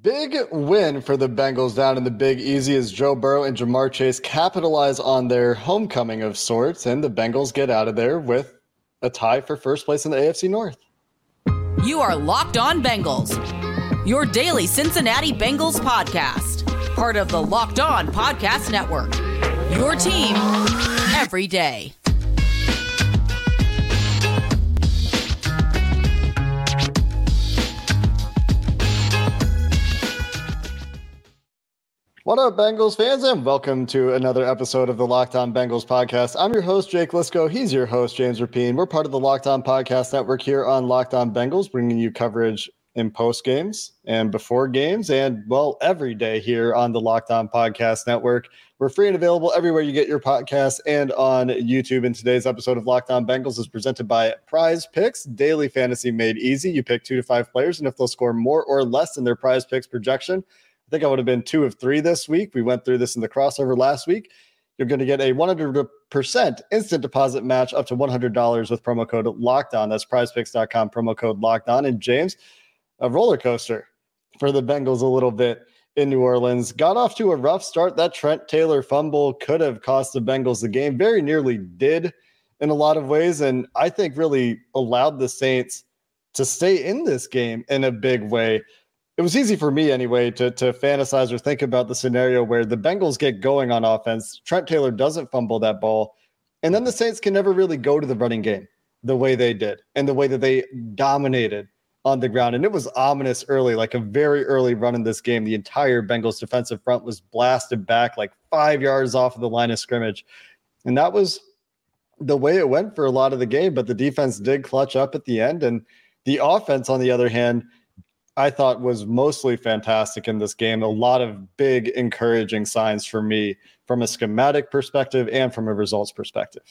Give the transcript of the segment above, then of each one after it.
Big win for the Bengals down in the Big Easy as Joe Burrow and Ja'Marr Chase capitalize on their homecoming of sorts, and the Bengals get out of there with a tie for first place in the AFC North. You are Locked On Bengals, your daily Cincinnati Bengals podcast, part of the Locked On Podcast Network. Your team every day. What up, Bengals fans, and welcome to another episode of the Locked On Bengals podcast. I'm your host, Jake Liscow. He's your host, James Rapien. We're part of the Locked On Podcast Network here on Locked On Bengals, bringing you coverage in post games and before games, and well, every day here on the Locked On Podcast Network. We're free and available everywhere you get your podcasts and on YouTube. And today's episode of Locked On Bengals is presented by Prize Picks, daily fantasy made easy. You pick two to five players, and if they'll score more or less than their Prize Picks projection, think I would have been two of three this week. We went through this in the crossover last week. You're going to get a 100% instant deposit match up to $100 with promo code locked on. That's prizepicks.com, promo code locked on. And James, a roller coaster for the Bengals a little bit in New Orleans. Got off to a rough start. That Trent Taylor fumble could have cost the Bengals the game, very nearly did in a lot of ways. And I think really allowed the Saints to stay in this game in a big way it was easy for me anyway to to fantasize or think about the scenario where the Bengals get going on offense. Trent Taylor doesn't fumble that ball, and then the Saints can never really go to the running game the way they did and the way that they dominated on the ground. And it was ominous early, like a very early run in this game. The entire Bengals defensive front was blasted back like five yards off of the line of scrimmage. And that was the way it went for a lot of the game. But the defense did clutch up at the end. And the offense, on the other hand, I thought was mostly fantastic in this game. A lot of big encouraging signs for me from a schematic perspective and from a results perspective.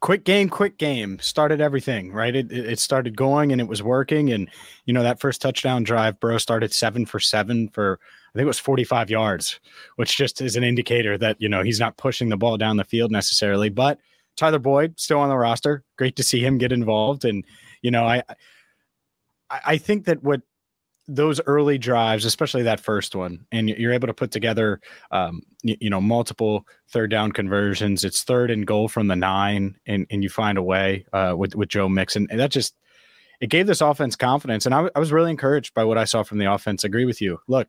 Quick game, quick game started everything, right? It, it started going and it was working. And, you know, that first touchdown drive, Bro started seven for seven for, I think it was 45 yards, which just is an indicator that, you know, he's not pushing the ball down the field necessarily. But Tyler Boyd still on the roster. Great to see him get involved. And, you know, I, I think that what those early drives, especially that first one, and you're able to put together, um, you, you, know, multiple third down conversions. It's third and goal from the nine, and, and you find a way uh, with with Joe Mixon, and that just it gave this offense confidence. And I, I was really encouraged by what I saw from the offense. Agree with you. Look,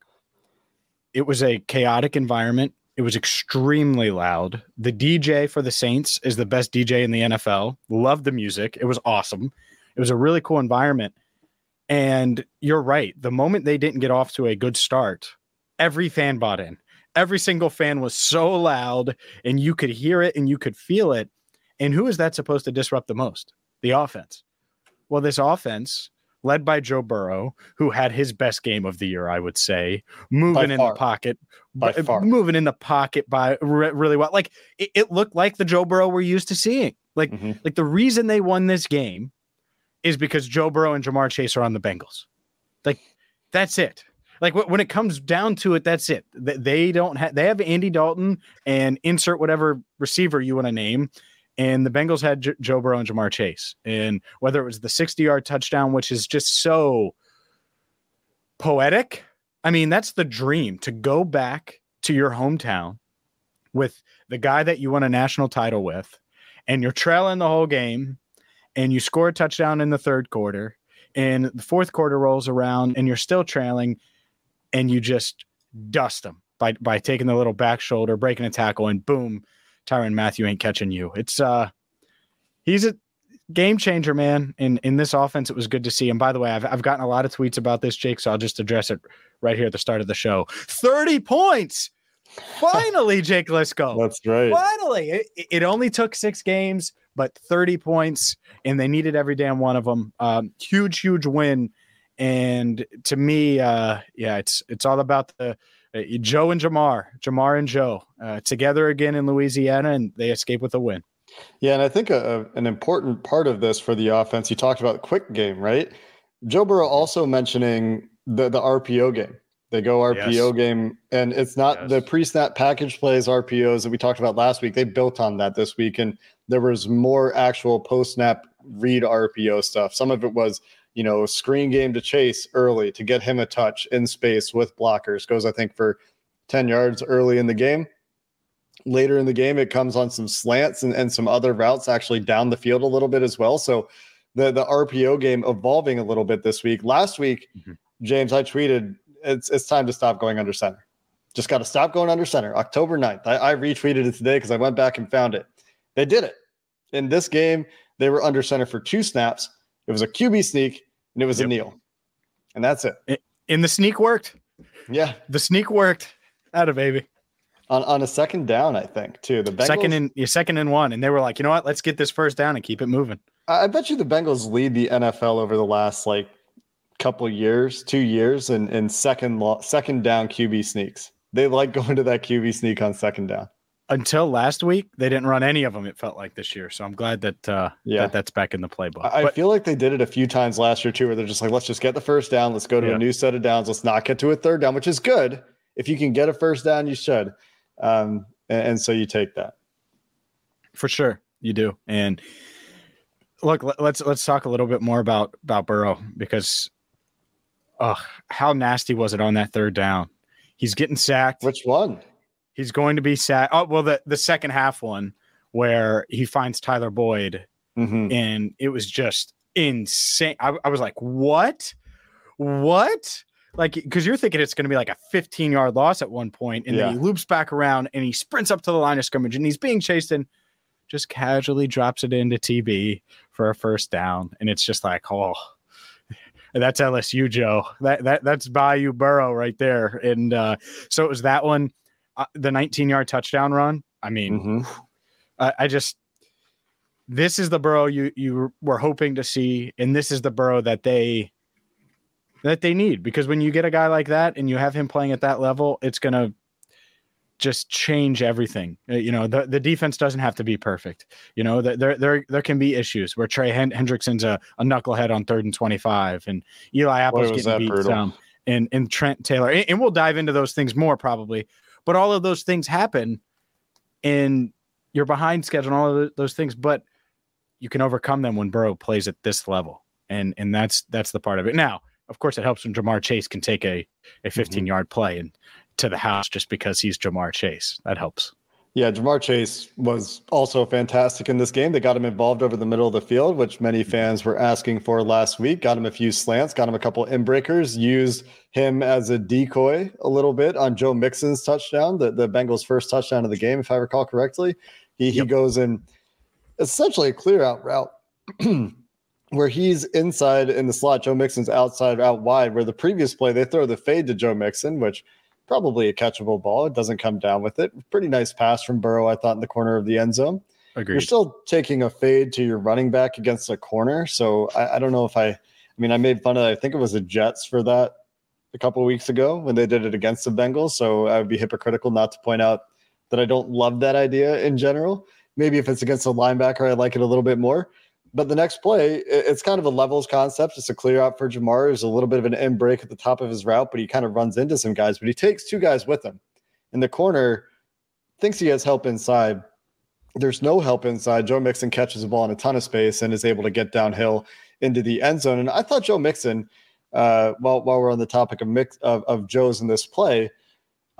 it was a chaotic environment. It was extremely loud. The DJ for the Saints is the best DJ in the NFL. Loved the music. It was awesome. It was a really cool environment and you're right. The moment they didn't get off to a good start, every fan bought in. Every single fan was so loud, and you could hear it and you could feel it. And who is that supposed to disrupt the most? The offense. Well, this offense, led by Joe Burrow, who had his best game of the year, I would say, moving in the pocket, by far. moving in the pocket by re- really well. Like it, it, looked like the Joe Burrow we're used to seeing. Like, mm-hmm. like the reason they won this game is because Joe Burrow and Ja'Marr Chase are on the Bengals. Like that's it. Like when it comes down to it, that's it. They don't have they have Andy Dalton and insert whatever receiver you want to name. And the Bengals had J- Joe Burrow and Ja'Marr Chase. And whether it was the 60 yard touchdown, which is just so poetic. I mean, that's the dream to go back to your hometown with the guy that you won a national title with, and you're trailing the whole game and you score a touchdown in the third quarter, and the fourth quarter rolls around and you're still trailing, and you just dust them by by taking the little back shoulder, breaking a tackle, and boom, Tyrann Mathieu ain't catching you. It's uh, he's a game changer, man. In in this offense, it was good to see. And by the way, I've I've gotten a lot of tweets about this, Jake. So I'll just address it right here at the start of the show. Thirty points. Finally, Jake Liscow. That's right. Finally, it, it only took six games but 30 points, and they needed every damn one of them. Um, huge, huge win. And to me, uh, yeah, it's it's all about the Uh, Joe and Ja'Marr, Ja'Marr and Joe, uh, together again in Louisiana, and they escape with a win. Yeah, and I think a, a, an important part of this for the offense, you talked about quick game, right? Joe Burrow also mentioning the the RPO game. They go RPO yes. game, and it's not yes. the pre-snap package plays RPOs that we talked about last week. They built on that this week, and there was more actual post-snap read RPO stuff. Some of it was, you know, screen game to chase early to get him a touch in space with blockers. Goes, I think, for 10 yards early in the game. Later in the game, it comes on some slants and, and some other routes actually down the field a little bit as well. So the the RPO game evolving a little bit this week. Last week, mm-hmm. James, I tweeted it's it's time to stop going under center. Just got to stop going under center. October 9th. I, I retweeted it today because I went back and found it. They did it. In this game, they were under center for two snaps. It was a QB sneak and it was yep. a kneel. And that's it. In the sneak worked. Yeah. The sneak worked. Out of baby. On, on a second down, I think, too. The Bengals, second in your second and one. And they were like, you know what? Let's get this first down and keep it moving. I bet you the Bengals lead the NFL over the last like couple years, two years, and in second lo- second down QB sneaks. They like going to that QB sneak on second down. Until last week, they didn't run any of them. It felt like this year, so I'm glad that uh, yeah, that that's back in the playbook. I, but, feel like they did it a few times last year too, where they're just like, let's just get the first down, let's go to yeah. a new set of downs, let's not get to a third down, which is good. If you can get a first down, you should, um, and, and so you take that for sure. You do, and look, let's let's talk a little bit more about about Burrow because oh, how nasty was it on that third down? He's getting sacked. Which one? He's going to be sacked. Oh, well, the, the second half one where he finds Tyler Boyd, mm-hmm. and it was just insane. I, I was like, what? What? Like, because you're thinking it's going to be like a 15 yard loss at one point, and yeah. then he loops back around and he sprints up to the line of scrimmage and he's being chased and just casually drops it into TB for a first down. And it's just like, oh, that's LSU Joe. That that that's Bayou Burrow right there. And uh, so it was that one, uh, the 19 yard touchdown run. I mean, mm-hmm. I, I just this is the Burrow you you were hoping to see, and this is the Burrow that they that they need because when you get a guy like that and you have him playing at that level, it's gonna just change everything. Uh, you know, the, the defense doesn't have to be perfect. You know, there there there can be issues where Trey Hendrickson's a, a knucklehead on third and twenty five, and Eli Apple's getting beat some, and and Trent Taylor, and, and, we'll dive into those things more probably. But all of those things happen, and you're behind schedule and all of those things, but you can overcome them when Burrow plays at this level, and and that's that's the part of it. Now, of course, it helps when Ja'Marr Chase can take a a 15 mm-hmm. yard play and to the house just because he's Ja'Marr Chase. That helps. Yeah, Ja'Marr Chase was also fantastic in this game. They got him involved over the middle of the field, which many fans were asking for last week. Got him a few slants, got him a couple in breakers, used him as a decoy a little bit on Joe Mixon's touchdown, the, the Bengals' first touchdown of the game, if I recall correctly. He, yep. he goes in essentially a clear out route where he's inside in the slot. Joe Mixon's outside out wide, where the previous play they throw the fade to Joe Mixon, which – probably a catchable ball. It doesn't come down with it. Pretty nice pass from Burrow, I thought, in the corner of the end zone. Agreed. You're still taking a fade to your running back against a corner. So I, I don't know if I, I mean, I made fun of, I think it was the Jets for that a couple weeks ago when they did it against the Bengals. So I would be hypocritical not to point out that I don't love that idea in general. Maybe if it's against a linebacker, I like it a little bit more. But the next play, it's kind of a levels concept. It's a clear out for Ja'Marr. There's a little bit of an end break at the top of his route, but he kind of runs into some guys. But he takes two guys with him. In the corner, thinks he has help inside. There's no help inside. Joe Mixon catches the ball in a ton of space and is able to get downhill into the end zone. And I thought Joe Mixon, uh, while while we're on the topic of mix of, of Joe's in this play,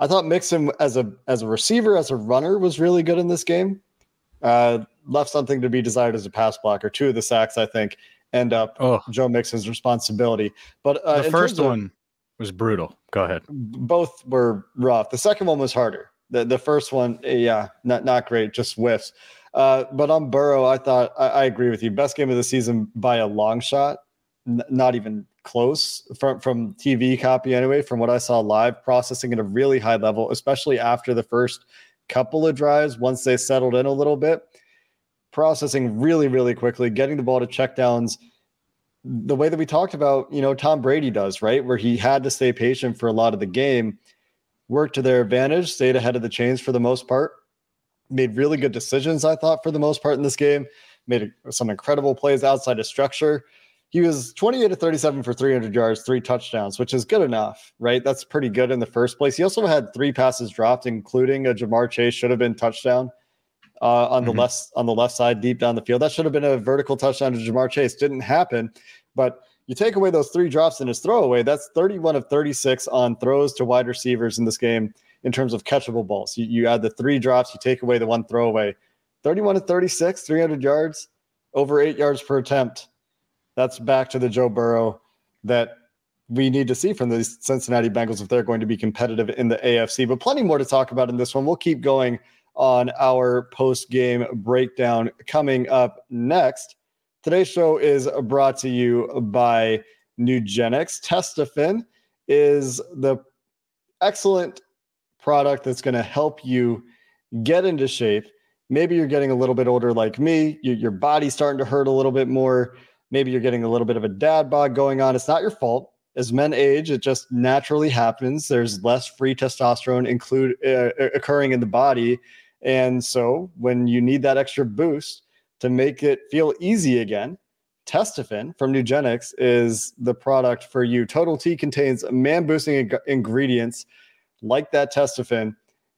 I thought Mixon as a as a receiver, as a runner, was really good in this game. Uh, left something to be desired as a pass blocker. Two of the sacks, I think, end up oh. Joe Mixon's responsibility. But uh, the first one was brutal. Go ahead. Both were rough. The second one was harder. The the first one, yeah, not not great, just whiffs. Uh, but on Burrow, I thought I, I, agree with you. Best game of the season by a long shot. N- not even close from from TV copy anyway. From what I saw live, processing at a really high level, especially after the first couple of drives. Once they settled in a little bit, processing really, really quickly, getting the ball to checkdowns the way that we talked about, you know, Tom Brady does, right? Where he had to stay patient for a lot of the game. worked to their advantage, stayed ahead of the chains for the most part, made really good decisions, I thought, for the most part in this game, made some incredible plays outside of structure. He was 28 to 37 for 300 yards, three touchdowns, which is good enough, right? That's pretty good in the first place. He also had three passes dropped, including a Ja'Marr Chase should have been touchdown uh, on the mm-hmm. left on the left side, deep down the field. That should have been a vertical touchdown to Ja'Marr Chase. Didn't happen, but you take away those three drops in his throwaway. That's 31 of 36 on throws to wide receivers in this game in terms of catchable balls. You, you add the three drops, you take away the one throwaway. 31 to 36, 300 yards, over eight yards per attempt. That's back to the Joe Burrow that we need to see from the Cincinnati Bengals if they're going to be competitive in the AFC. But plenty more to talk about in this one. We'll keep going on our post game breakdown coming up next. Today's show is brought to you by Nugenix. Testofen is the excellent product that's going to help you get into shape. Maybe you're getting a little bit older like me, your body's starting to hurt a little bit more. Maybe you're getting a little bit of a dad bod going on. It's not your fault. As men age, it just naturally happens. There's less free testosterone include uh, occurring in the body, and so when you need that extra boost, to make it feel easy again. Testofen from Nugenix is the product for you. Total T contains man boosting ingredients like that Testofen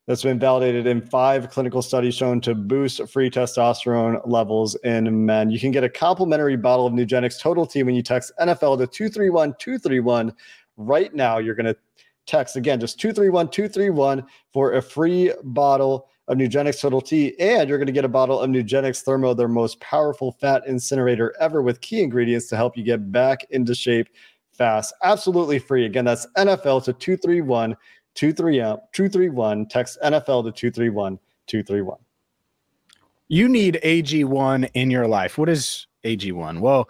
that's been validated in five clinical studies shown to boost free testosterone levels in men. You can get a complimentary bottle of Nugenix Total T when you text NFL to 231 231 right now. You're going to text again, just 231 231 for a free bottle of Nugenix Total T, and you're going to get a bottle of Nugenix Thermo, their most powerful fat incinerator ever, with key ingredients to help you get back into shape fast. Absolutely free. Again, that's NFL to 231 231. Text NFL to 231 231. You need AG1 in your life. What is AG1? Well,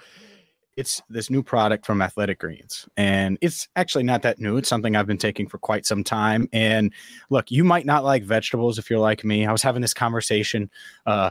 it's this new product from Athletic Greens. And it's actually not that new. It's something I've been taking for quite some time. And look, you might not like vegetables if you're like me. I was having this conversation uh,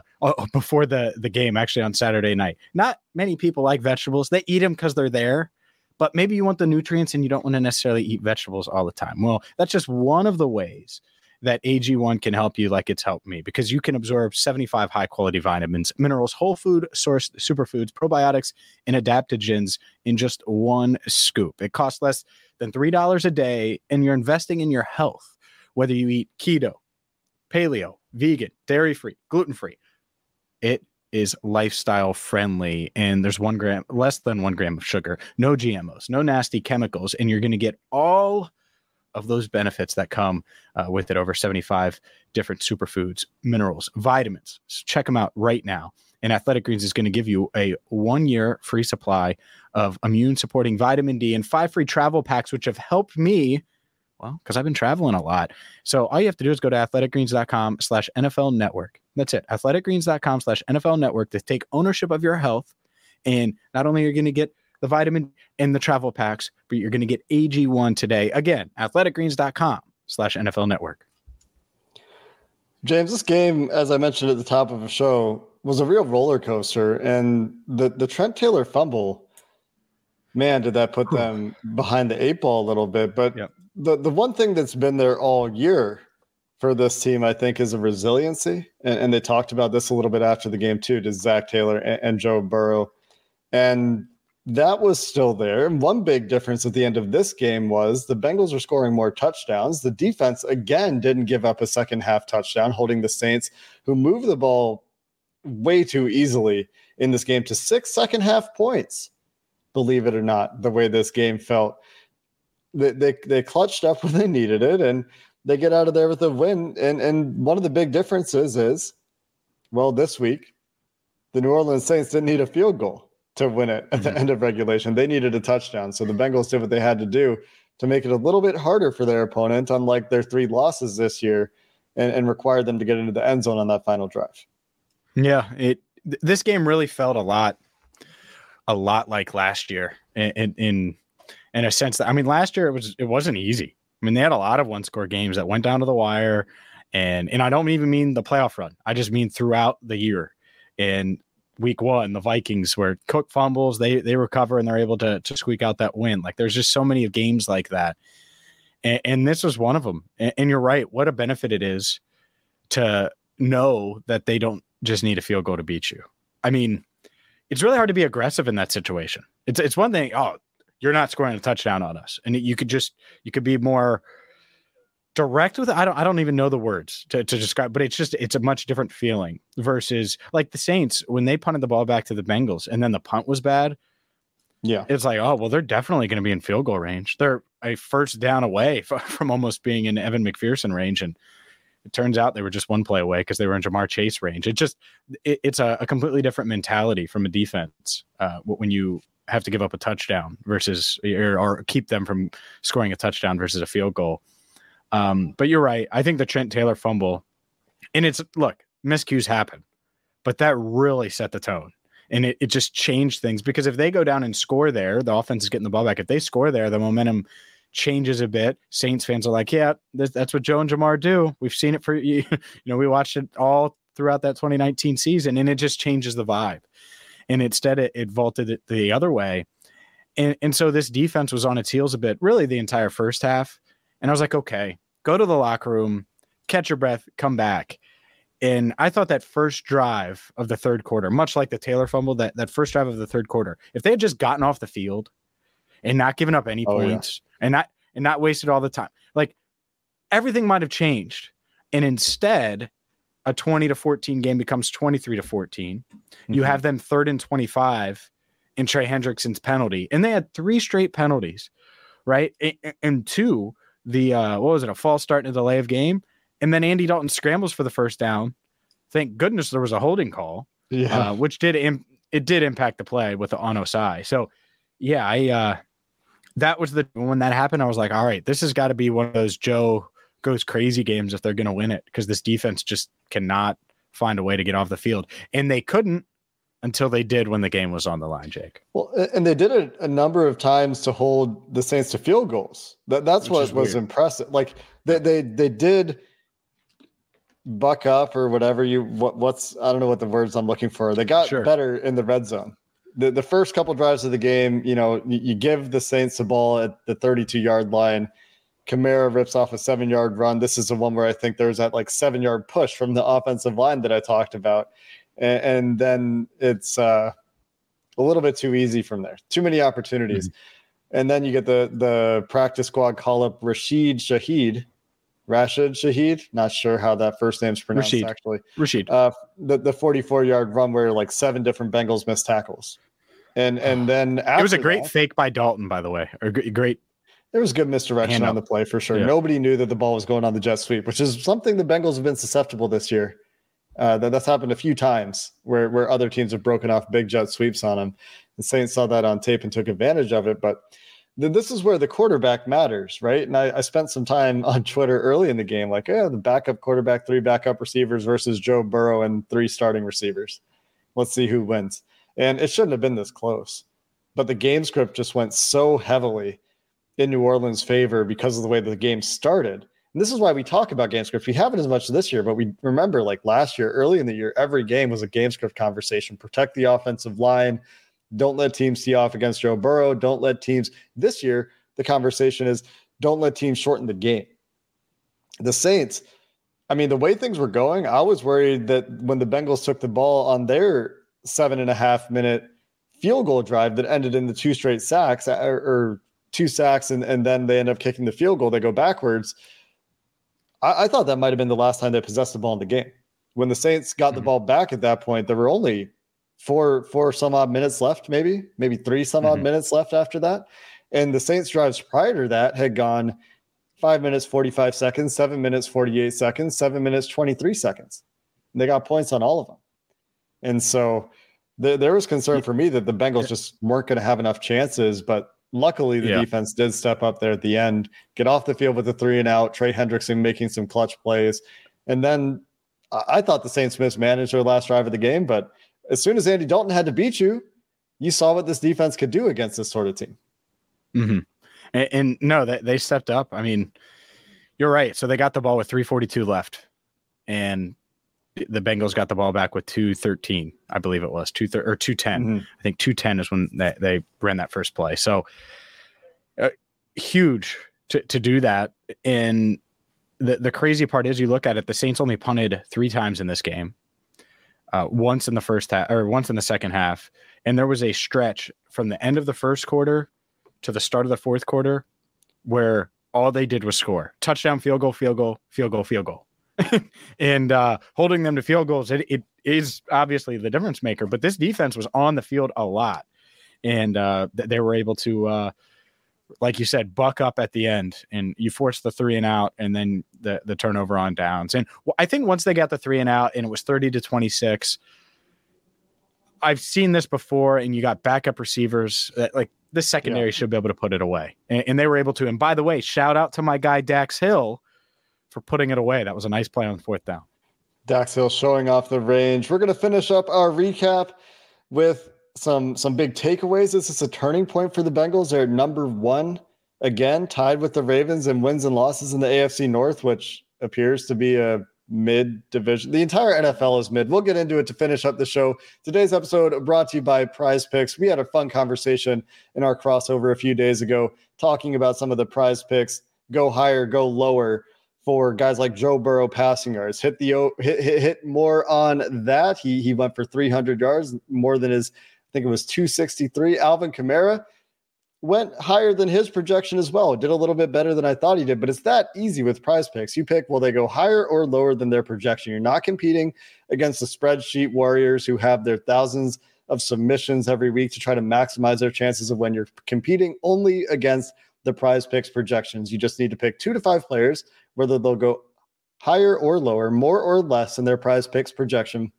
before the, the game, actually on Saturday night. Not many people like vegetables. They eat them because they're there. But maybe you want the nutrients and you don't want to necessarily eat vegetables all the time. Well, that's just one of the ways that AG1 can help you like it's helped me because you can absorb 75 high quality vitamins, minerals, whole food sourced superfoods, probiotics, and adaptogens in just one scoop. It costs less than $3 a day, and you're investing in your health, whether you eat keto, paleo, vegan, dairy free, gluten free. It is lifestyle friendly and there's one gram less than one gram of sugar no gmos no nasty chemicals and you're going to get all of those benefits that come uh, with it over 75 different superfoods, minerals, vitamins. So check them out right now. And Athletic Greens is going to give you a one year free supply of immune supporting vitamin D and five free travel packs, which have helped me. Well, because I've been traveling a lot. So all you have to do is go to athleticgreens.com slash NFL network. That's it. Athleticgreens.com slash NFL network to take ownership of your health. And not only are you going to get the vitamin and the travel packs, but you're going to get AG1 today. Again, athleticgreens.com slash NFL network. James, this game, as I mentioned at the top of the show, was a real roller coaster. And the, the Trent Taylor fumble, man, did that put them behind the eight ball a little bit. But yep. The, the one thing that's been there all year for this team, I think, is a resiliency. And, and they talked about this a little bit after the game, too, to Zac Taylor and, and Joe Burrow. And that was still there. And one big difference at the end of this game was the Bengals were scoring more touchdowns. The defense, again, didn't give up a second half touchdown, holding the Saints, who moved the ball way too easily in this game, to six second half points. Believe it or not, the way this game felt. They, they, they clutched up when they needed it and they get out of there with a win. And, and one of the big differences is, well, this week, the New Orleans Saints didn't need a field goal to win it at the mm-hmm. end of regulation. They needed a touchdown. So the Bengals did what they had to do to make it a little bit harder for their opponent, unlike their three losses this year, and, and required them to get into the end zone on that final drive. Yeah, it this game really felt a lot a lot like last year in in in a sense that I mean last year it was it wasn't easy. I mean they had a lot of one score games that went down to the wire and and I don't even mean the playoff run. I just mean throughout the year. And week one, the Vikings, where Cook fumbles, they they recover and they're able to to squeak out that win. Like there's just so many games like that. and, and this was one of them. And, and you're right. What a benefit it is to know that they don't just need a field goal to beat you. I mean, it's really hard to be aggressive in that situation. It's it's one thing. Oh, you're not scoring a touchdown on us, and you could just you could be more direct with it. I don't I don't even know the words to, to describe, but it's just it's a much different feeling versus like the Saints when they punted the ball back to the Bengals and then the punt was bad. Yeah, it's like oh well, they're definitely going to be in field goal range. They're a first down away from almost being in Evan McPherson range, and it turns out they were just one play away because they were in Ja'Marr Chase range. It just it, it's a, a, completely different mentality from a defense uh, when you have to give up a touchdown versus or, or, keep them from scoring a touchdown versus a field goal. Um, but you're right. I think the Trent Taylor fumble, and it's look miscues happen, but that really set the tone. And it, it just changed things because if they go down and score there, the offense is getting the ball back. If they score there, the momentum changes a bit. Saints fans are like, yeah, this, that's what Joe and Ja'Marr do. We've seen it for you. You know, we watched it all throughout that 2019 season, and it just changes the vibe. And instead, it, it vaulted it the other way. And, and so this defense was on its heels a bit, really the entire first half. And I was like, okay, go to the locker room, catch your breath, come back. And I thought that first drive of the third quarter, much like the Taylor fumble, that, that first drive of the third quarter, if they had just gotten off the field and not given up any oh, points, and not and not wasted all the time. Like everything might have changed. And instead, a 20 to 14 game becomes 23 to 14. Mm-hmm. You have them third and 25 in Trey Hendrickson's penalty. And they had three straight penalties, right? And, two, the uh what was it, a false start and a delay of game. And then Andy Dalton scrambles for the first down. Thank goodness there was a holding call. Yeah. Uh, which did Im- it did impact the play with the on. So yeah, I uh that was the when that happened, I was like, all right, this has got to be one of those Joe goes crazy games if they're going to win it because this defense just cannot find a way to get off the field, and they couldn't until they did when the game was on the line, Jake. Well, and they did it a number of times to hold the Saints to field goals. That that's Which what was weird. impressive. Like they they they did buck up or whatever you what what's I don't know what the words I'm looking for. They got sure. better in the red zone the, the first couple drives of the game, you know, you, you give the Saints the ball at the 32 yard line. Kamara rips off a seven yard run. This is the one where I think there's that like seven yard push from the offensive line that I talked about. And, and then it's uh, a little bit too easy from there. Too many opportunities. Mm-hmm. And then you get the the practice squad call up Rashid Shaheed, Rashid Shaheed. Not sure how that first name's pronounced Rashid. actually. Rashid. Uh, the the 44 yard run where like seven different Bengals missed tackles. And and then it was a great that, fake by Dalton, by the way. A great. There was good misdirection on the play for sure. Yeah. Nobody knew that the ball was going on the jet sweep, which is something the Bengals have been susceptible this year. Uh, that, that's happened a few times where where other teams have broken off big jet sweeps on them. The Saints saw that on tape and took advantage of it. But then this is where the quarterback matters, right? And I, I spent some time on Twitter early in the game, like, yeah, the backup quarterback, three backup receivers versus Joe Burrow and three starting receivers. Let's see who wins. And it shouldn't have been this close. But the game script just went so heavily in New Orleans' favor because of the way the game started. And this is why we talk about game script. We haven't as much this year, but we remember like last year, early in the year, every game was a game script conversation. Protect the offensive line. Don't let teams tee off against Joe Burrow. Don't let teams. This year, the conversation is don't let teams shorten the game. The Saints, I mean, the way things were going, I was worried that when the Bengals took the ball on their seven and a half minute field goal drive that ended in the two straight sacks uh, or, or two sacks and, and then they end up kicking the field goal, they go backwards. I, I thought that might have been the last time they possessed the ball in the game. When the Saints got mm-hmm. the ball back at that point, there were only four four some odd minutes left, maybe, maybe three some mm-hmm. odd minutes left after that. And the Saints drives prior to that had gone five minutes, 45 seconds, seven minutes, 48 seconds, seven minutes, 23 seconds. And they got points on all of them. And so there, there was concern for me that the Bengals just weren't going to have enough chances. But luckily, the yeah. defense did step up there at the end, get off the field with a three and out. Trey Hendrickson making some clutch plays. And then I thought the Saints mismanaged their last drive of the game. But as soon as Andy Dalton had to beat you, you saw what this defense could do against this sort of team. Mm-hmm. And, and, no, they, they stepped up. I mean, you're right. So they got the ball with 342 left. And the Bengals got the ball back with 213, I believe it was, two or 210. Mm-hmm. I think 210 is when they, they ran that first play. So uh, huge, to to do that. And the the crazy part is, you look at it, the Saints only punted three times in this game. Uh, once in the first half or once in the second half, and there was a stretch from the end of the first quarter to the start of the fourth quarter where all they did was score touchdown, field goal, field goal, field goal, field goal. and uh, holding them to field goals, it, it is obviously the difference maker. But this defense was on the field a lot, and uh, they were able to, uh, like you said, buck up at the end, and you force the three and out, and then the the turnover on downs. And I think once they got the three and out, and it was thirty to twenty six. I've seen this before, and you got backup receivers that like the secondary yeah. should be able to put it away, and, and, they were able to. And by the way, shout out to my guy Dax Hill for putting it away. That was a nice play on fourth down. Dax Hill showing off the range. We're going to finish up our recap with some some big takeaways. This is a turning point for the Bengals. They're number one again, tied with the Ravens in wins and losses in the AFC North, which appears to be a mid division. The entire NFL is mid. We'll get into it to finish up the show. Today's episode brought to you by Prize Picks. We had a fun conversation in our crossover a few days ago talking about some of the prize picks go higher, go lower for guys like Joe Burrow passing yards. Hit the hit, hit, hit more on that. He he went for 300 yards, more than his I think it was 263. Alvin Kamara went higher than his projection as well. Did a little bit better than I thought he did, but it's that easy with prize picks. You pick, will they go higher or lower than their projection? You're not competing against the spreadsheet warriors who have their thousands of submissions every week to try to maximize their chances of when you're competing only against the prize picks projections. You just need to pick two to five players, whether they'll go higher or lower, more or less than their prize picks projection.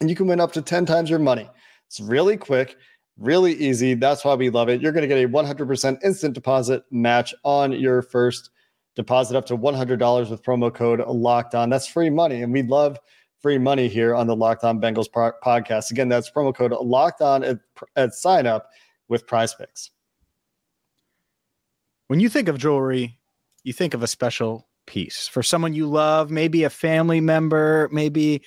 And you can win up to 10 times your money. It's really quick Really easy. That's why we love it. You're going to get a 100% instant deposit match on your first deposit up to $100 with promo code locked on. That's free money. And we love free money here on the Locked On Bengals podcast. Again, that's promo code locked on at, at sign up with prize picks. When you think of jewelry, you think of a special piece for someone you love, maybe a family member, maybe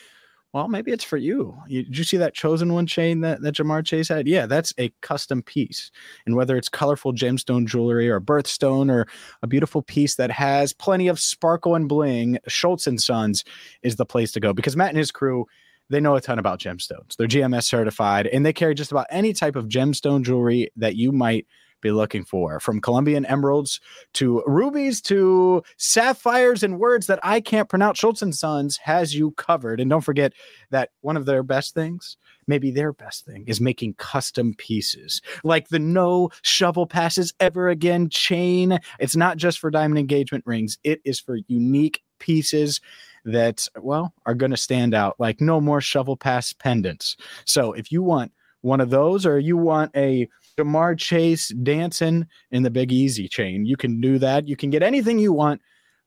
well, maybe it's for you. you. Did you see that chosen one chain that, that Ja'Marr Chase had? Yeah, that's a custom piece. And whether it's colorful gemstone jewelry or birthstone or a beautiful piece that has plenty of sparkle and bling, Schultz and Sons is the place to go because Matt and his crew, they know a ton about gemstones. They're GMS certified and they carry just about any type of gemstone jewelry that you might – be looking for from Colombian emeralds to rubies to sapphires and words that I can't pronounce. Schultz and Sons has you covered. And don't forget that one of their best things, maybe their best thing, is making custom pieces like the no shovel passes ever again chain. It's not just for diamond engagement rings, it is for unique pieces that, well, are going to stand out like no more shovel pass pendants. So if you want one of those or you want a Ja'Marr Chase dancing in the Big Easy chain. You can do that. You can get anything you want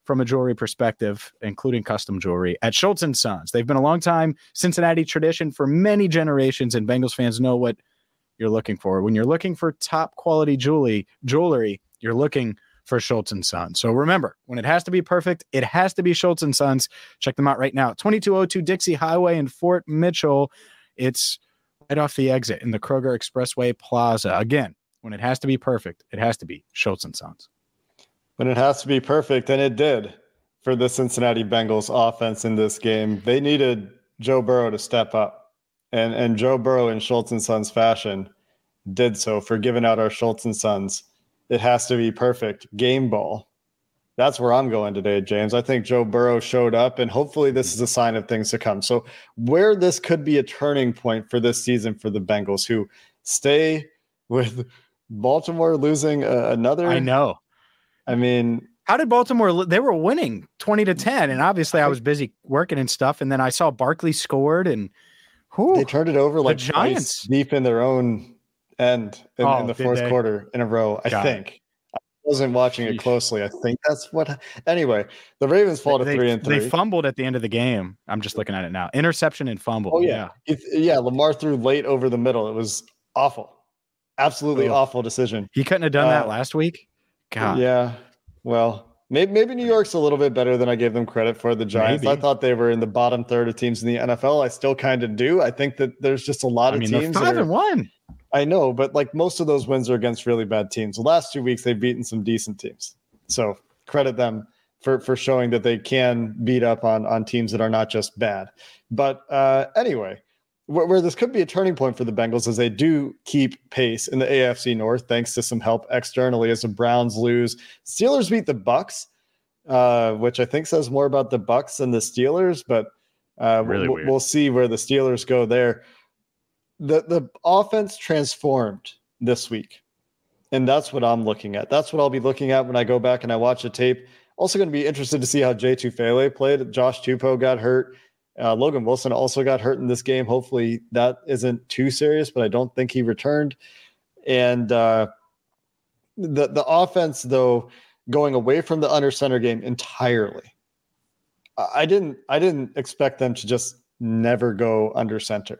from a jewelry perspective, including custom jewelry at Schultz and Sons. They've been a long time Cincinnati tradition for many generations, and Bengals fans know what you're looking for. When you're looking for top quality jewelry, jewelry, you're looking for Schultz and Sons. So remember, when it has to be perfect, it has to be Schultz and Sons. Check them out right now. 2202 Dixie Highway in Fort Mitchell. It's right off the exit in the Kroger Expressway Plaza. Again, when it has to be perfect, it has to be Schultz and Sons. When it has to be perfect, and it did for the Cincinnati Bengals offense in this game. They needed Joe Burrow to step up. And and Joe Burrow in Schultz and Sons fashion did so for giving out our Schultz and Sons. It has to be perfect game ball that's where I'm going today, James. I think Joe Burrow showed up, and hopefully, this is a sign of things to come. So, where this could be a turning point for this season for the Bengals, who stay with Baltimore losing uh, another. I know. I mean, how did Baltimore? They were winning twenty to ten, and obviously, I was busy working and stuff. And then I saw Barkley scored, and whew, they turned it over like Giants deep in their own end in, oh, in the fourth they? quarter in a row. I Got think. It wasn't watching it closely. I think that's what. Anyway, the Ravens fall to they, three and three. They fumbled at the end of the game. I'm just looking at it now. Interception and fumble. Oh yeah, yeah. It, yeah Lamar threw late over the middle. It was awful, absolutely awful decision. He couldn't have done uh, that last week. God. Yeah. Well, Maybe, maybe New York's a little bit better than I gave them credit for. The Giants, maybe. I thought they were in the bottom third of teams in the NFL. I still kind of do. I think that there's just a lot I of mean, teams. Five are, and one. I know, but like most of those wins are against really bad teams. The last two weeks, they've beaten some decent teams. So credit them for for showing that they can beat up on on teams that are not just bad. But uh, anyway, where, where, this could be a turning point for the Bengals is they do keep pace in the AFC North thanks to some help externally as the Browns lose. Steelers beat the Bucks, uh, which I think says more about the Bucks than the Steelers, but uh, really we'll, we'll see where the Steelers go there. The the offense transformed this week. And that's what I'm looking at. That's what I'll be looking at when I go back and I watch the tape. Also, going to be interested to see how Jay Tufele played. Josh Tupou got hurt. Uh, Logan Wilson also got hurt in this game. Hopefully, that isn't too serious, but I don't think he returned. And uh, the the offense, though, going away from the under center game entirely. I didn't I didn't expect them to just never go under center,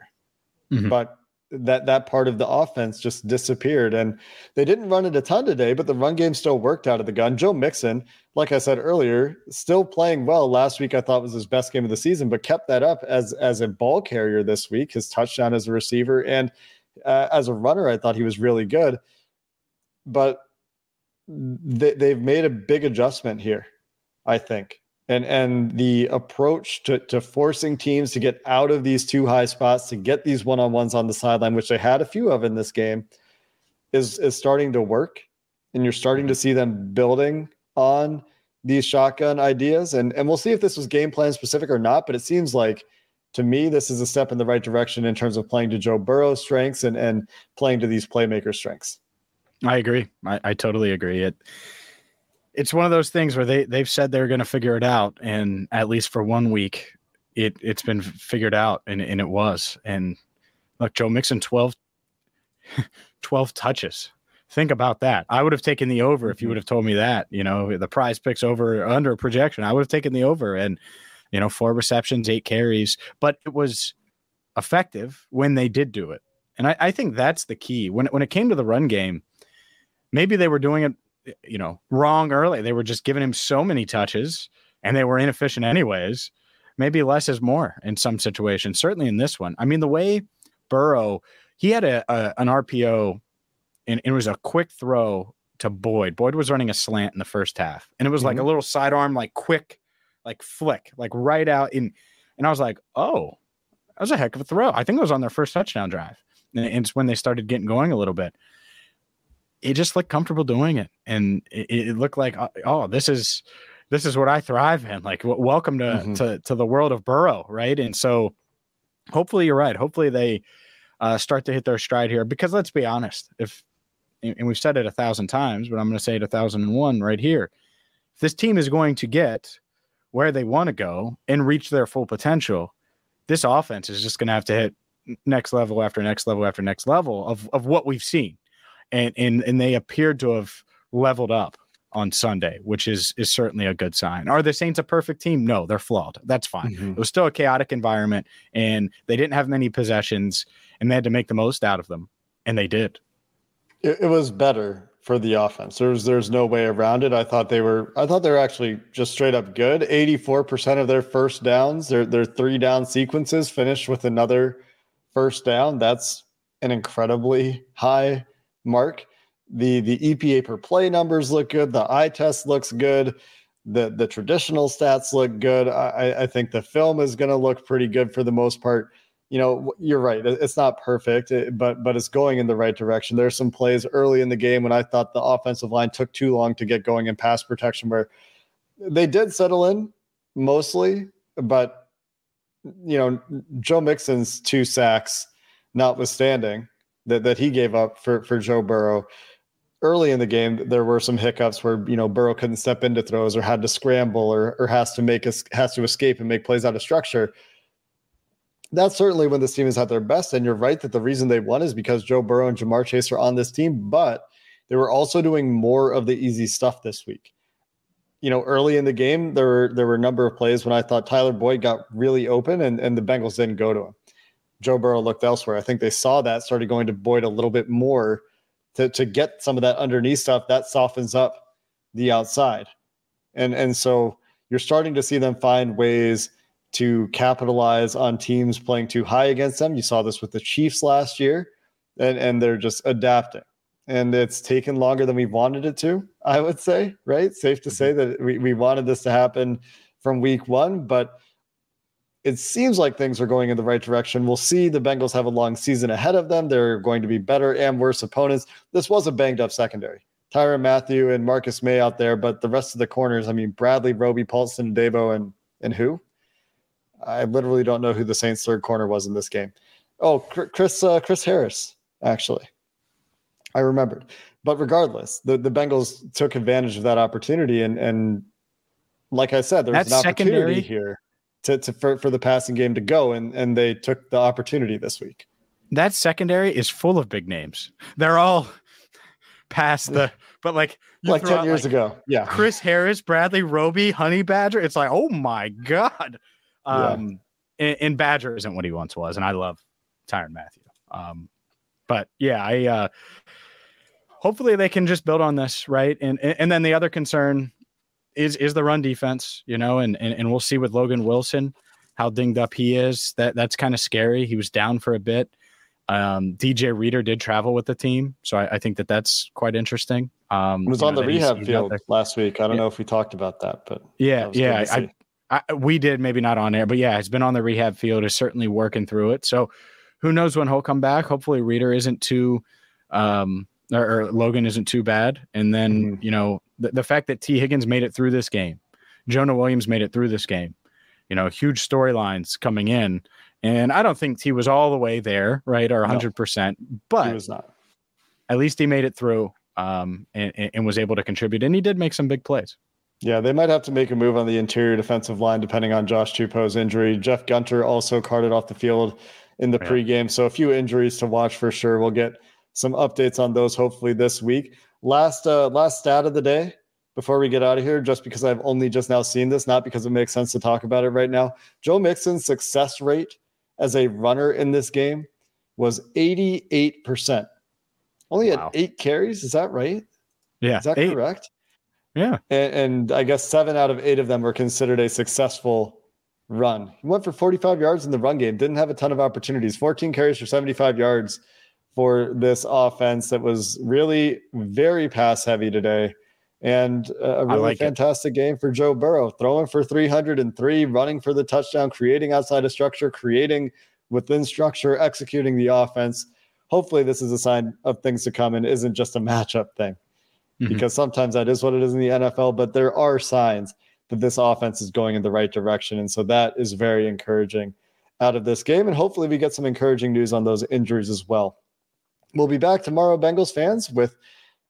mm-hmm. but that that part of the offense just disappeared. And they didn't run it a ton today, but the run game still worked out of the gun. Joe Mixon, like I said earlier, still playing well. Last week I thought was his best game of the season, but kept that up as as a ball carrier this week. His touchdown as a receiver and uh, as a runner, I thought he was really good. But they, they've made a big adjustment here, I think and and the approach to, to forcing teams to get out of these two high spots to get these one-on-ones on the sideline which they had a few of in this game is is starting to work. And you're starting to see them building on these shotgun ideas. And and we'll see if this was game plan specific or not but it seems like to me this is a step in the right direction in terms of playing to Joe Burrow's strengths and and playing to these playmaker strengths. I agree. I, I totally agree. It it's one of those things where they they've said they're going to figure it out, and at least for one week, it it's been figured out, and and it was. And look, Joe Mixon 12, 12 touches. Think about that. I would have taken the over if you mm-hmm. would have told me that. You know, the prize picks over under projection. I would have taken the over, and you know, four receptions, eight carries, but it was effective when they did do it. And I, I think that's the key. When when it came to the run game, maybe they were doing it you know, wrong early. They were just giving him so many touches and they were inefficient anyways. Maybe less is more in some situations, certainly in this one. I mean, the way Burrow, he had a, a an RPO and it was a quick throw to Boyd. Boyd was running a slant in the first half, and it was mm-hmm. like a mm-hmm. little sidearm, like quick, like flick, like right out in. And I was like, oh, that was a heck of a throw. I think it was on their first touchdown drive. And it's when they started getting going a little bit it just looked comfortable doing it, and it, it looked like uh, oh, this is this is what I thrive in. Like, w- welcome to, mm-hmm. to to the world of Burrow, right? And so, hopefully, you're right. Hopefully, they uh, start to hit their stride here. Because let's be honest, if and we've said it a thousand times, but I'm going to say it a thousand and one right here. If this team is going to get where they want to go and reach their full potential, this offense is just going to have to hit next level after next level after next level of of what we've seen and and and they appeared to have leveled up on Sunday, which is is certainly a good sign. Are the Saints a perfect team? No, they're flawed. That's fine. Mm-hmm. It was still a chaotic environment, and they didn't have many possessions, and they had to make the most out of them, and they did. It, it was better for the offense. There's there's no way around it. I thought they were I thought they were actually just straight up good. 84% of their first downs, their their three down sequences finished with another first down. That's an incredibly high mark. The the EPA per play numbers look good. The eye test looks good. The the traditional stats look good. I, I think the film is going to look pretty good for the most part. You know, you're right. It's not perfect, eh, but but it's going in the right direction. There's some plays early in the game when I thought the offensive line took too long to get going in pass protection, where they did settle in mostly, but you know, Joe Mixon's two sacks notwithstanding, that, that he gave up for, for Joe Burrow. Early in the game, there were some hiccups where you know Burrow couldn't step into throws or had to scramble or or has to make us has to escape and make plays out of structure. That's certainly when this team is at their best. And you're right that the reason they won is because Joe Burrow and Ja'Marr Chase are on this team, but they were also doing more of the easy stuff this week. You know, early in the game, there were there were a number of plays when I thought Tyler Boyd got really open and, and the Bengals didn't go to him. Joe Burrow looked elsewhere. I think they saw that, started going to Boyd a little bit more to, to get some of that underneath stuff that softens up the outside. And, and so you're starting to see them find ways to capitalize on teams playing too high against them. You saw this with the Chiefs last year, and, and they're just adapting. And it's taken longer than we wanted it to. I would say, right? Safe to mm-hmm. say that we, we wanted this to happen from week one, but it seems like things are going in the right direction. We'll see. The Bengals have a long season ahead of them. They're going to be better and worse opponents. This was a banged up secondary. Tyrann Mathieu and Marcus Maye out there, but the rest of the corners, I mean, Bradley, Roby, Paulson Adebo, and and who? I literally don't know who the Saints' third corner was in this game. Oh, Chris uh, Chris Harris, actually. I remembered. But regardless, the, the Bengals took advantage of that opportunity and and like I said, there's an opportunity here to, to for, for the passing game to go, and and they took the opportunity this week. That secondary is full of big names. They're all past the but like like 10 years like ago. Yeah. Chris Harris, Bradley Roby, Honey Badger. It's like, oh my God. Um yeah. and, and, Badger isn't what he once was. And I love Tyrann Mathieu. Um, but yeah, I uh hopefully they can just build on this, right? And and then the other concern is is the run defense, you know, and and, and we'll see with Logan Wilson how dinged up he is. That that's kind of scary. He was down for a bit. Um, DJ Reader did travel with the team, so I, I think that that's quite interesting. Um, was on know, the rehab field last week. I don't yeah. know if we talked about that, but yeah, yeah, I, I, we did maybe not on air, but yeah, he's been on the rehab field. Is certainly working through it. So who knows when he'll come back? Hopefully, Reader isn't too, um, or, or Logan isn't too bad. And then mm-hmm. you know the, the fact that T. Higgins made it through this game, Jonah Williams made it through this game. You know, huge storylines coming in. And I don't think T was all the way there, right, or 100%, no, but he was not. At least he made it through um, and, and was able to contribute. And he did make some big plays. Yeah, they might have to make a move on the interior defensive line depending on Josh Tupou's injury. Jeff Gunter also carted off the field in the yeah. pregame. So a few injuries to watch for sure. We'll get some updates on those hopefully this week. Last uh last stat of the day before we get out of here, just because I've only just now seen this, not because it makes sense to talk about it right now. Joe Mixon's success rate as a runner in this game was 88%. Only wow. had eight carries. Is that right? Yeah. Is that eight. correct? Yeah. And, and, I guess seven out of eight of them were considered a successful run. He went for 45 yards in the run game, didn't have a ton of opportunities, 14 carries for 75 yards for this offense that was really very pass heavy today. And a really like fantastic it. game for Joe Burrow, throwing for 303, running for the touchdown, creating outside of structure, creating within structure, executing the offense. Hopefully, this is a sign of things to come and isn't just a matchup thing, mm-hmm. because sometimes that is what it is in the NFL. But there are signs that this offense is going in the right direction. And so that is very encouraging out of this game. And hopefully, we get some encouraging news on those injuries as well. We'll be back tomorrow, Bengals fans, with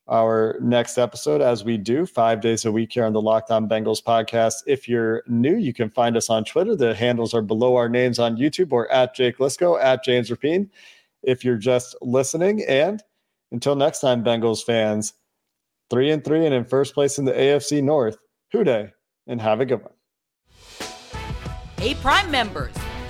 our next episode as we do five days a week here on the Locked On Bengals podcast. If you're new, you can find us on Twitter. The handles are below our names on YouTube or at Jake Liscow, at James Rapien, If you're just listening, and until next time, Bengals fans, three and three and in first place in the AFC North. Who Dey, and have a good one. Hey, Prime members,